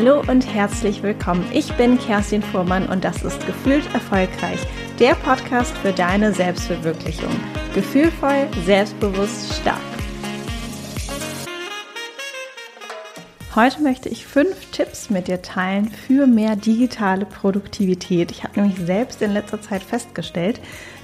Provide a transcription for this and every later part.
Hallo und herzlich willkommen. Ich bin Kerstin Fuhrmann und das ist Gefühlt Erfolgreich, der Podcast für deine Selbstverwirklichung. Gefühlvoll, selbstbewusst, stark. Heute möchte ich fünf Tipps mit dir teilen für mehr digitale Produktivität. Ich habe nämlich selbst in letzter Zeit festgestellt,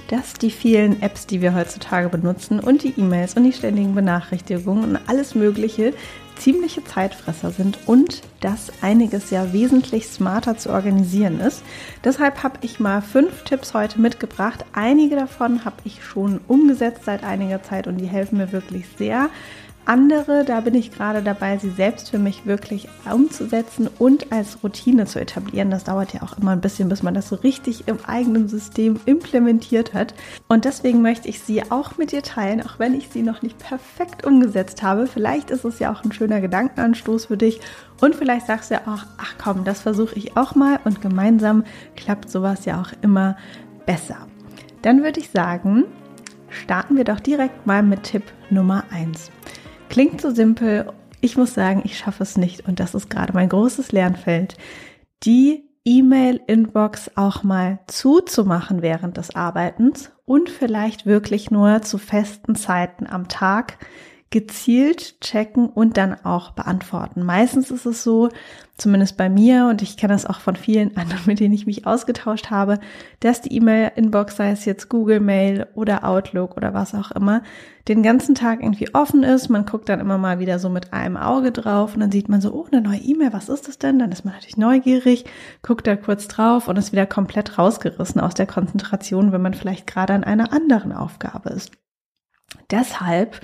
dass die vielen Apps, die wir heutzutage benutzen und die E-Mails und die ständigen Benachrichtigungen und alles Mögliche ziemliche Zeitfresser sind und dass einiges ja wesentlich smarter zu organisieren ist. Deshalb habe ich mal fünf Tipps heute mitgebracht. Einige davon habe ich schon umgesetzt seit einiger Zeit und die helfen mir wirklich sehr. Andere, da bin ich gerade dabei, sie selbst für mich wirklich umzusetzen und als Routine zu etablieren. Das dauert ja auch immer ein bisschen, bis man das so richtig im eigenen System implementiert hat. Und deswegen möchte ich sie auch mit dir teilen, auch wenn ich sie noch nicht perfekt umgesetzt habe. Vielleicht ist es ja auch ein schöner Gedankenanstoß für dich und vielleicht sagst du ja auch, ach komm, das versuche ich auch mal und gemeinsam klappt sowas ja auch immer besser. Dann würde ich sagen, starten wir doch direkt mal mit Tipp Nummer 1. Klingt so simpel. Ich muss sagen, ich schaffe es nicht. Und das ist gerade mein großes Lernfeld. Die E-Mail-Inbox auch mal zuzumachen während des Arbeitens und vielleicht wirklich nur zu festen Zeiten am Tag gezielt checken und dann auch beantworten. Meistens ist es so, zumindest bei mir und ich kenne das auch von vielen anderen, mit denen ich mich ausgetauscht habe, dass die E-Mail-Inbox, sei es jetzt Google Mail oder Outlook oder was auch immer, den ganzen Tag irgendwie offen ist. Man guckt dann immer mal wieder so mit einem Auge drauf und dann sieht man so, oh, eine neue E-Mail, was ist das denn? Dann ist man natürlich neugierig, guckt da kurz drauf und ist wieder komplett rausgerissen aus der Konzentration, wenn man vielleicht gerade an einer anderen Aufgabe ist. Deshalb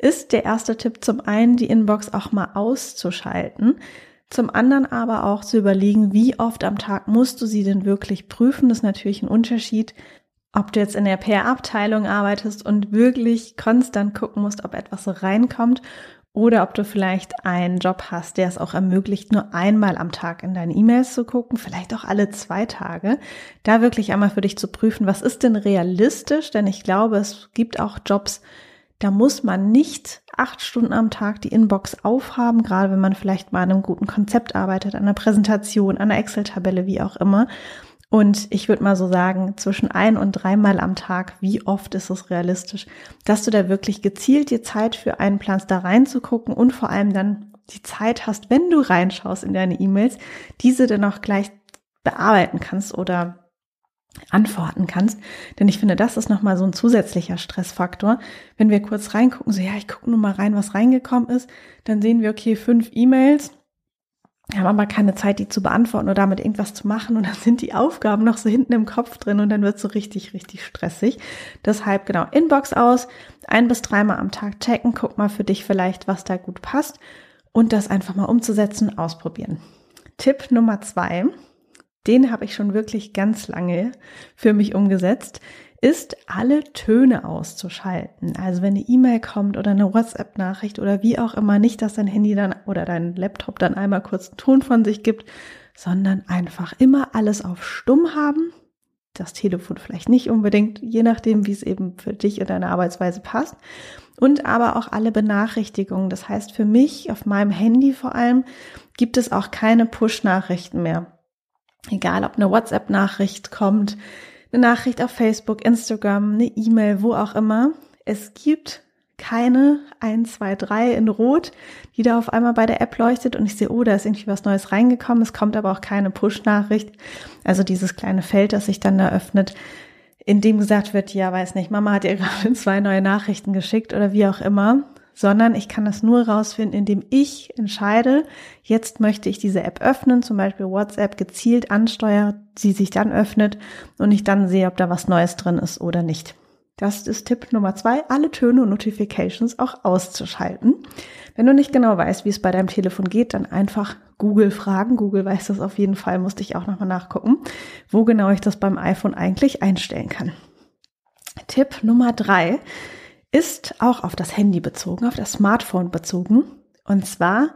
ist der erste Tipp zum einen, die Inbox auch mal auszuschalten. Zum anderen aber auch zu überlegen, wie oft am Tag musst du sie denn wirklich prüfen. Das ist natürlich ein Unterschied, ob du jetzt in der PR-Abteilung arbeitest und wirklich konstant gucken musst, ob etwas reinkommt oder ob du vielleicht einen Job hast, der es auch ermöglicht, nur einmal am Tag in deine E-Mails zu gucken, vielleicht auch alle zwei Tage. Da wirklich einmal für dich zu prüfen, was ist denn realistisch? Denn ich glaube, es gibt auch Jobs, da muss man nicht acht Stunden am Tag die Inbox aufhaben, gerade wenn man vielleicht mal an einem guten Konzept arbeitet, an einer Präsentation, an einer Excel-Tabelle, wie auch immer. Und ich würde mal so sagen, zwischen ein und dreimal am Tag, wie oft ist es realistisch, dass du da wirklich gezielt dir Zeit für einen planst, da reinzugucken und vor allem dann die Zeit hast, wenn du reinschaust in deine E-Mails, diese dann auch gleich bearbeiten kannst oder antworten kannst. Denn ich finde, das ist nochmal so ein zusätzlicher Stressfaktor. Wenn wir kurz reingucken, so ja, ich gucke nur mal rein, was reingekommen ist, dann sehen wir, okay, fünf E-Mails, haben aber keine Zeit, die zu beantworten oder damit irgendwas zu machen. Und dann sind die Aufgaben noch so hinten im Kopf drin und dann wird es so richtig, richtig stressig. Deshalb genau Inbox aus, ein bis dreimal am Tag checken, guck mal für dich vielleicht, was da gut passt und das einfach mal umzusetzen, ausprobieren. Tipp Nummer zwei den habe ich schon wirklich ganz lange für mich umgesetzt, ist alle Töne auszuschalten. Also wenn eine E-Mail kommt oder eine WhatsApp-Nachricht oder wie auch immer, nicht, dass dein Handy dann oder dein Laptop dann einmal kurz einen Ton von sich gibt, sondern einfach immer alles auf Stumm haben. Das Telefon vielleicht nicht unbedingt, je nachdem, wie es eben für dich und deine Arbeitsweise passt. Und aber auch alle Benachrichtigungen. Das heißt, für mich auf meinem Handy vor allem gibt es auch keine Push-Nachrichten mehr. Egal, ob eine WhatsApp-Nachricht kommt, eine Nachricht auf Facebook, Instagram, eine E-Mail, wo auch immer. Es gibt keine 1, 2, 3 in Rot, die da auf einmal bei der App leuchtet und ich sehe, oh, da ist irgendwie was Neues reingekommen. Es kommt aber auch keine Push-Nachricht. Also dieses kleine Feld, das sich dann da öffnet, in dem gesagt wird, ja, weiß nicht, Mama hat ihr gerade zwei neue Nachrichten geschickt oder wie auch immer sondern ich kann das nur rausfinden, indem ich entscheide, jetzt möchte ich diese App öffnen, zum Beispiel WhatsApp gezielt ansteuert, sie sich dann öffnet und ich dann sehe, ob da was Neues drin ist oder nicht. Das ist Tipp Nummer zwei, alle Töne und Notifications auch auszuschalten. Wenn du nicht genau weißt, wie es bei deinem Telefon geht, dann einfach Google fragen. Google weiß das auf jeden Fall, musste ich auch nochmal nachgucken, wo genau ich das beim iPhone eigentlich einstellen kann. Tipp Nummer drei ist auch auf das Handy bezogen, auf das Smartphone bezogen. Und zwar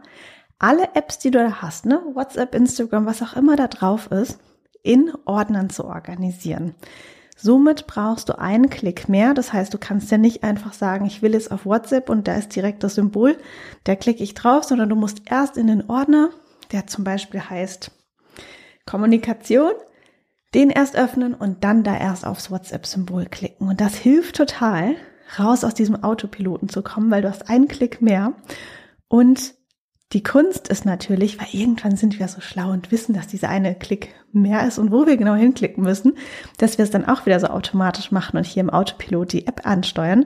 alle Apps, die du da hast, ne? WhatsApp, Instagram, was auch immer da drauf ist, in Ordnern zu organisieren. Somit brauchst du einen Klick mehr. Das heißt, du kannst ja nicht einfach sagen, ich will jetzt auf WhatsApp und da ist direkt das Symbol, da klicke ich drauf, sondern du musst erst in den Ordner, der zum Beispiel heißt Kommunikation, den erst öffnen und dann da erst aufs WhatsApp-Symbol klicken. Und das hilft total, raus aus diesem Autopiloten zu kommen, weil du hast einen Klick mehr. Und die Kunst ist natürlich, weil irgendwann sind wir so schlau und wissen, dass dieser eine Klick mehr ist und wo wir genau hinklicken müssen, dass wir es dann auch wieder so automatisch machen und hier im Autopilot die App ansteuern.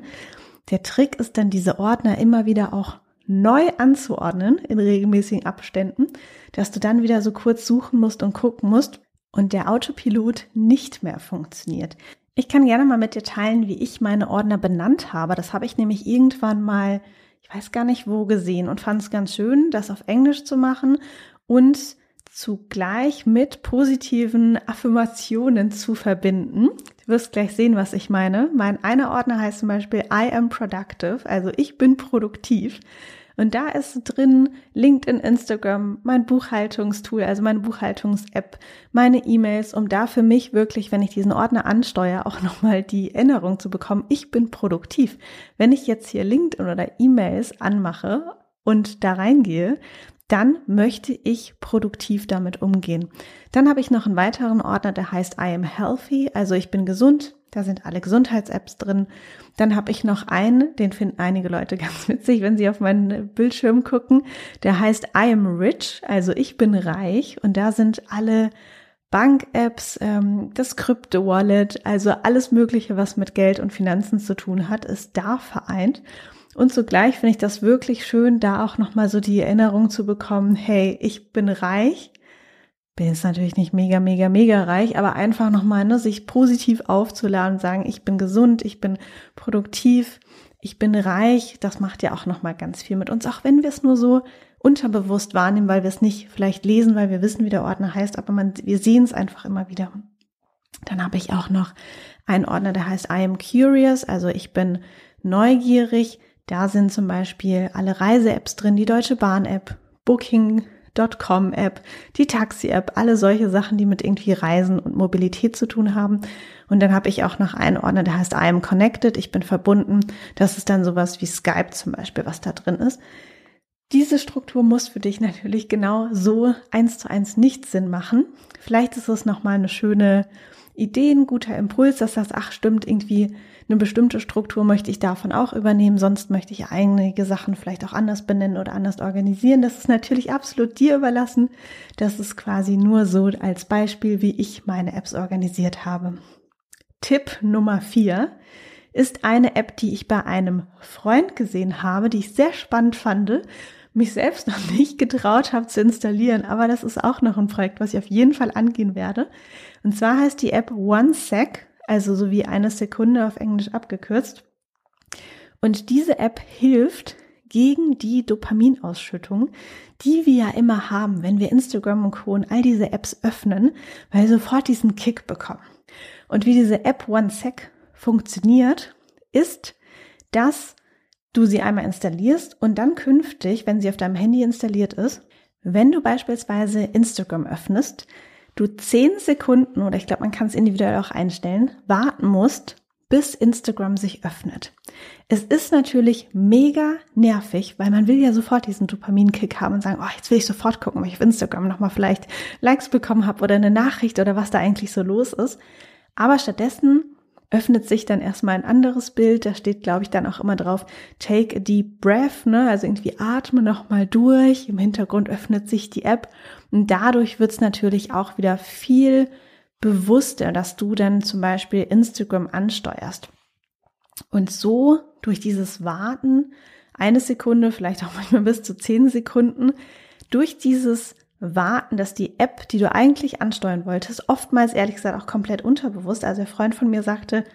Der Trick ist dann, diese Ordner immer wieder auch neu anzuordnen in regelmäßigen Abständen, dass du dann wieder so kurz suchen musst und gucken musst und der Autopilot nicht mehr funktioniert. Ich kann gerne mal mit dir teilen, wie ich meine Ordner benannt habe. Das habe ich nämlich irgendwann mal, ich weiß gar nicht wo gesehen und fand es ganz schön, das auf Englisch zu machen und zugleich mit positiven Affirmationen zu verbinden. Du wirst gleich sehen, was ich meine. Mein einer Ordner heißt zum Beispiel I am productive, also ich bin produktiv. Und da ist drin LinkedIn, Instagram, mein Buchhaltungstool, also meine Buchhaltungs-App, meine E-Mails, um da für mich wirklich, wenn ich diesen Ordner ansteuere, auch nochmal die Erinnerung zu bekommen, ich bin produktiv. Wenn ich jetzt hier LinkedIn oder E-Mails anmache und da reingehe, dann möchte ich produktiv damit umgehen. Dann habe ich noch einen weiteren Ordner, der heißt I am healthy, also ich bin gesund, da sind alle Gesundheits-Apps drin. Dann habe ich noch einen, den finden einige Leute ganz witzig, wenn sie auf meinen Bildschirm gucken. Der heißt I am rich, also ich bin reich. Und da sind alle Bank-Apps, ähm, das Krypto-Wallet, also alles Mögliche, was mit Geld und Finanzen zu tun hat, ist da vereint. Und zugleich finde ich das wirklich schön, da auch nochmal so die Erinnerung zu bekommen, hey, ich bin reich bin jetzt natürlich nicht mega, mega, mega reich, aber einfach nochmal, ne, sich positiv aufzuladen und sagen, ich bin gesund, ich bin produktiv, ich bin reich, das macht ja auch nochmal ganz viel mit uns, auch wenn wir es nur so unterbewusst wahrnehmen, weil wir es nicht vielleicht lesen, weil wir wissen, wie der Ordner heißt, aber man, wir sehen es einfach immer wieder. Dann habe ich auch noch einen Ordner, der heißt I am curious, also ich bin neugierig. Da sind zum Beispiel alle Reise-Apps drin, die Deutsche Bahn-App, Booking, .com-App, die Taxi-App, alle solche Sachen, die mit irgendwie Reisen und Mobilität zu tun haben. Und dann habe ich auch noch einen Ordner, der heißt I am connected, ich bin verbunden. Das ist dann sowas wie Skype zum Beispiel, was da drin ist. Diese Struktur muss für dich natürlich genau so eins zu eins nicht Sinn machen. Vielleicht ist es nochmal eine schöne Idee, ein guter Impuls, dass das, ach stimmt, irgendwie eine bestimmte Struktur möchte ich davon auch übernehmen, sonst möchte ich einige Sachen vielleicht auch anders benennen oder anders organisieren. Das ist natürlich absolut dir überlassen. Das ist quasi nur so als Beispiel, wie ich meine Apps organisiert habe. Tipp Nummer vier ist eine App, die ich bei einem Freund gesehen habe, die ich sehr spannend fand, mich selbst noch nicht getraut habe zu installieren, aber das ist auch noch ein Projekt, was ich auf jeden Fall angehen werde. Und zwar heißt die App OneSec also so wie eine Sekunde auf Englisch abgekürzt. Und diese App hilft gegen die Dopaminausschüttung, die wir ja immer haben, wenn wir Instagram und Co. und all diese Apps öffnen, weil wir sofort diesen Kick bekommen. Und wie diese App OneSec funktioniert, ist, dass du sie einmal installierst und dann künftig, wenn sie auf deinem Handy installiert ist, wenn du beispielsweise Instagram öffnest, du zehn Sekunden oder ich glaube, man kann es individuell auch einstellen, warten musst, bis Instagram sich öffnet. Es ist natürlich mega nervig, weil man will ja sofort diesen Dopaminkick haben und sagen, oh, jetzt will ich sofort gucken, ob ich auf Instagram nochmal vielleicht Likes bekommen habe oder eine Nachricht oder was da eigentlich so los ist. Aber stattdessen öffnet sich dann erstmal ein anderes Bild. Da steht, glaube ich, dann auch immer drauf, take a deep breath, ne? Also irgendwie atme nochmal durch. Im Hintergrund öffnet sich die App. Und dadurch wird es natürlich auch wieder viel bewusster, dass du dann zum Beispiel Instagram ansteuerst. Und so durch dieses Warten, eine Sekunde, vielleicht auch manchmal bis zu zehn Sekunden, durch dieses warten, dass die App, die du eigentlich ansteuern wolltest, oftmals ehrlich gesagt auch komplett unterbewusst. Also der Freund von mir sagte,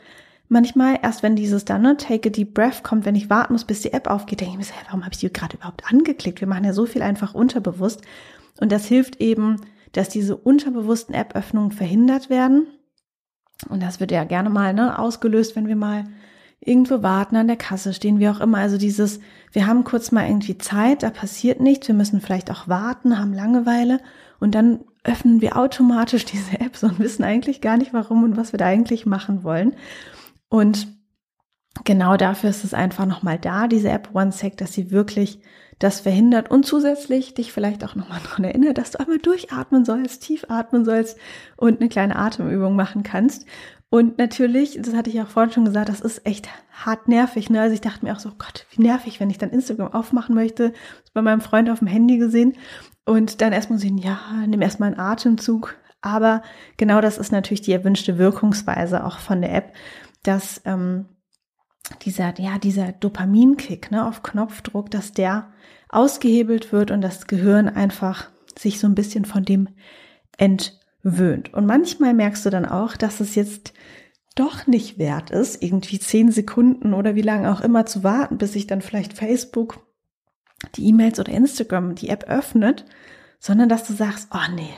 manchmal erst wenn dieses dann, ne, take a deep breath kommt, wenn ich warten muss, bis die App aufgeht, denke ich mir, hey, warum habe ich die gerade überhaupt angeklickt? Wir machen ja so viel einfach unterbewusst. Und das hilft eben, dass diese unterbewussten App-Öffnungen verhindert werden. Und das wird ja gerne mal ne, ausgelöst, wenn wir mal irgendwo warten an der Kasse stehen, wie auch immer. Also dieses, wir haben kurz mal irgendwie Zeit, da passiert nichts, wir müssen vielleicht auch warten, haben Langeweile und dann öffnen wir automatisch diese Apps und wissen eigentlich gar nicht warum und was wir da eigentlich machen wollen. Und genau dafür ist es einfach nochmal da, diese App OneSec, dass sie wirklich das verhindert und zusätzlich dich vielleicht auch nochmal daran erinnert, dass du einmal durchatmen sollst, tief atmen sollst und eine kleine Atemübung machen kannst. Und natürlich, das hatte ich auch vorhin schon gesagt, das ist echt hart nervig. Ne? Also ich dachte mir auch so, Gott, wie nervig, wenn ich dann Instagram aufmachen möchte. Das bei meinem Freund auf dem Handy gesehen. Und dann erstmal sehen, ja, nimm erstmal einen Atemzug. Aber genau das ist natürlich die erwünschte Wirkungsweise auch von der App, dass ähm, dieser, ja, dieser Dopaminkick ne, auf Knopfdruck, dass der ausgehebelt wird und das Gehirn einfach sich so ein bisschen von dem entwöhnt. Und manchmal merkst du dann auch, dass es jetzt doch nicht wert ist, irgendwie zehn Sekunden oder wie lange auch immer zu warten, bis sich dann vielleicht Facebook, die E-Mails oder Instagram die App öffnet, sondern dass du sagst, oh nee,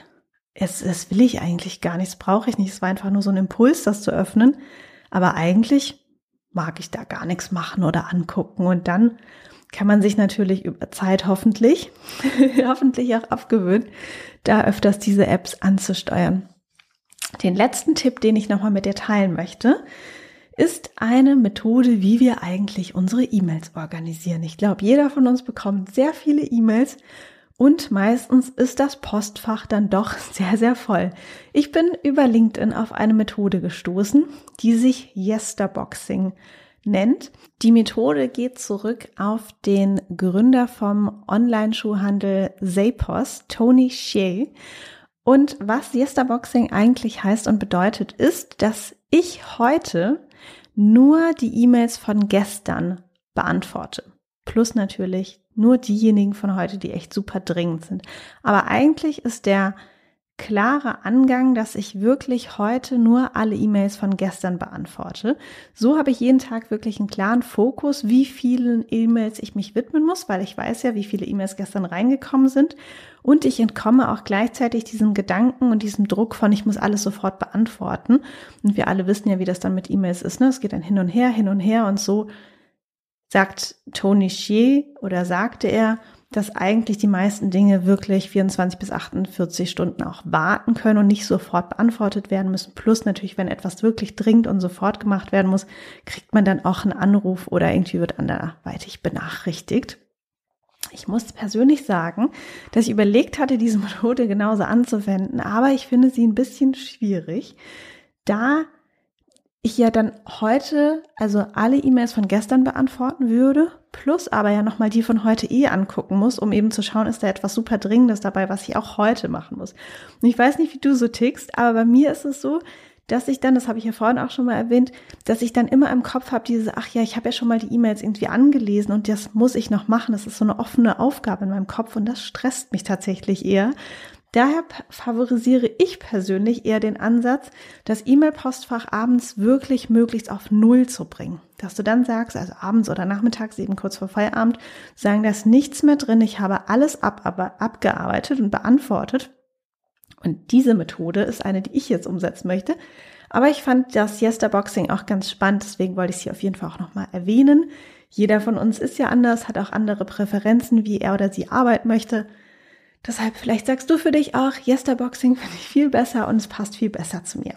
es, es will ich eigentlich gar nicht, brauche ich nicht, es war einfach nur so ein Impuls, das zu öffnen. Aber eigentlich mag ich da gar nichts machen oder angucken. Und dann kann man sich natürlich über Zeit hoffentlich, hoffentlich auch abgewöhnen, da öfters diese Apps anzusteuern. Den letzten Tipp, den ich nochmal mit dir teilen möchte, ist eine Methode, wie wir eigentlich unsere E-Mails organisieren. Ich glaube, jeder von uns bekommt sehr viele E-Mails und meistens ist das Postfach dann doch sehr, sehr voll. Ich bin über LinkedIn auf eine Methode gestoßen, die sich Yesterboxing nennt. Die Methode geht zurück auf den Gründer vom Online-Schuhhandel Zappos, Tony Shea. Und was Yesterboxing eigentlich heißt und bedeutet, ist, dass ich heute nur die E-Mails von gestern beantworte. Plus natürlich nur diejenigen von heute, die echt super dringend sind. Aber eigentlich ist der klare Angang, dass ich wirklich heute nur alle E-Mails von gestern beantworte. So habe ich jeden Tag wirklich einen klaren Fokus, wie vielen E-Mails ich mich widmen muss, weil ich weiß ja, wie viele E-Mails gestern reingekommen sind. Und ich entkomme auch gleichzeitig diesem Gedanken und diesem Druck von, ich muss alles sofort beantworten. Und wir alle wissen ja, wie das dann mit E-Mails ist. Ne? Es geht dann hin und her, hin und her und so sagt Tony Xie oder sagte er, dass eigentlich die meisten Dinge wirklich 24 bis 48 Stunden auch warten können und nicht sofort beantwortet werden müssen. Plus natürlich, wenn etwas wirklich dringend und sofort gemacht werden muss, kriegt man dann auch einen Anruf oder irgendwie wird anderweitig benachrichtigt. Ich muss persönlich sagen, dass ich überlegt hatte, diese Methode genauso anzuwenden, aber ich finde sie ein bisschen schwierig, da ich ja dann heute also alle E-Mails von gestern beantworten würde, plus aber ja nochmal die von heute eh angucken muss, um eben zu schauen, ist da etwas super Dringendes dabei, was ich auch heute machen muss. Und ich weiß nicht, wie du so tickst, aber bei mir ist es so, dass ich dann, das habe ich ja vorhin auch schon mal erwähnt, dass ich dann immer im Kopf habe, diese, ach ja, ich habe ja schon mal die E-Mails irgendwie angelesen und das muss ich noch machen. Das ist so eine offene Aufgabe in meinem Kopf und das stresst mich tatsächlich eher, Daher favorisiere ich persönlich eher den Ansatz, das E-Mail-Postfach abends wirklich möglichst auf Null zu bringen. Dass du dann sagst, also abends oder nachmittags, eben kurz vor Feierabend, sagen, da ist nichts mehr drin, ich habe alles ab, aber abgearbeitet und beantwortet. Und diese Methode ist eine, die ich jetzt umsetzen möchte. Aber ich fand das Yesterboxing auch ganz spannend, deswegen wollte ich sie auf jeden Fall auch nochmal erwähnen. Jeder von uns ist ja anders, hat auch andere Präferenzen, wie er oder sie arbeiten möchte. Deshalb vielleicht sagst du für dich auch, Yesterboxing finde ich viel besser und es passt viel besser zu mir.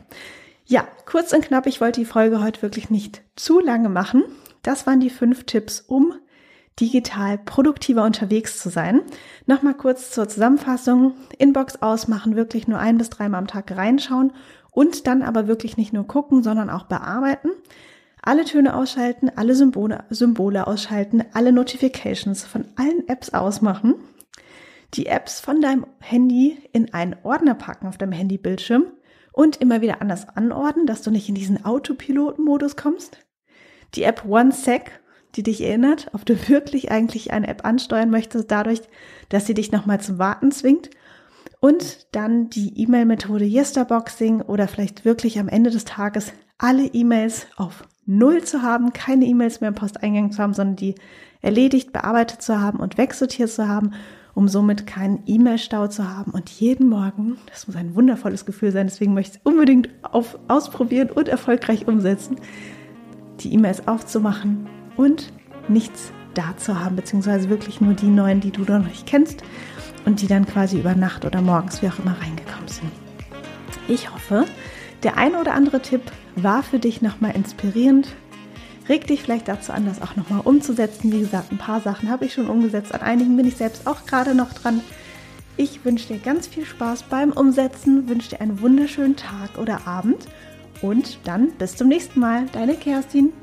Ja, kurz und knapp, ich wollte die Folge heute wirklich nicht zu lange machen. Das waren die fünf Tipps, um digital produktiver unterwegs zu sein. Nochmal kurz zur Zusammenfassung. Inbox ausmachen, wirklich nur ein bis dreimal am Tag reinschauen und dann aber wirklich nicht nur gucken, sondern auch bearbeiten. Alle Töne ausschalten, alle Symbole, Symbole ausschalten, alle Notifications von allen Apps ausmachen die Apps von deinem Handy in einen Ordner packen auf deinem Handybildschirm und immer wieder anders anordnen, dass du nicht in diesen Autopiloten-Modus kommst. Die App OneSec, die dich erinnert, ob du wirklich eigentlich eine App ansteuern möchtest, dadurch, dass sie dich nochmal zum Warten zwingt. Und dann die E-Mail-Methode Yesterboxing oder vielleicht wirklich am Ende des Tages alle E-Mails auf Null zu haben, keine E-Mails mehr im Posteingang zu haben, sondern die erledigt, bearbeitet zu haben und wegsortiert zu haben um somit keinen E-Mail-Stau zu haben und jeden Morgen, das muss ein wundervolles Gefühl sein, deswegen möchte ich es unbedingt auf, ausprobieren und erfolgreich umsetzen, die E-Mails aufzumachen und nichts da zu haben, beziehungsweise wirklich nur die neuen, die du noch nicht kennst und die dann quasi über Nacht oder morgens, wie auch immer, reingekommen sind. Ich hoffe, der ein oder andere Tipp war für dich nochmal inspirierend, reg dich vielleicht dazu an, das auch nochmal umzusetzen. Wie gesagt, ein paar Sachen habe ich schon umgesetzt, an einigen bin ich selbst auch gerade noch dran. Ich wünsche dir ganz viel Spaß beim Umsetzen, wünsche dir einen wunderschönen Tag oder Abend und dann bis zum nächsten Mal. Deine Kerstin.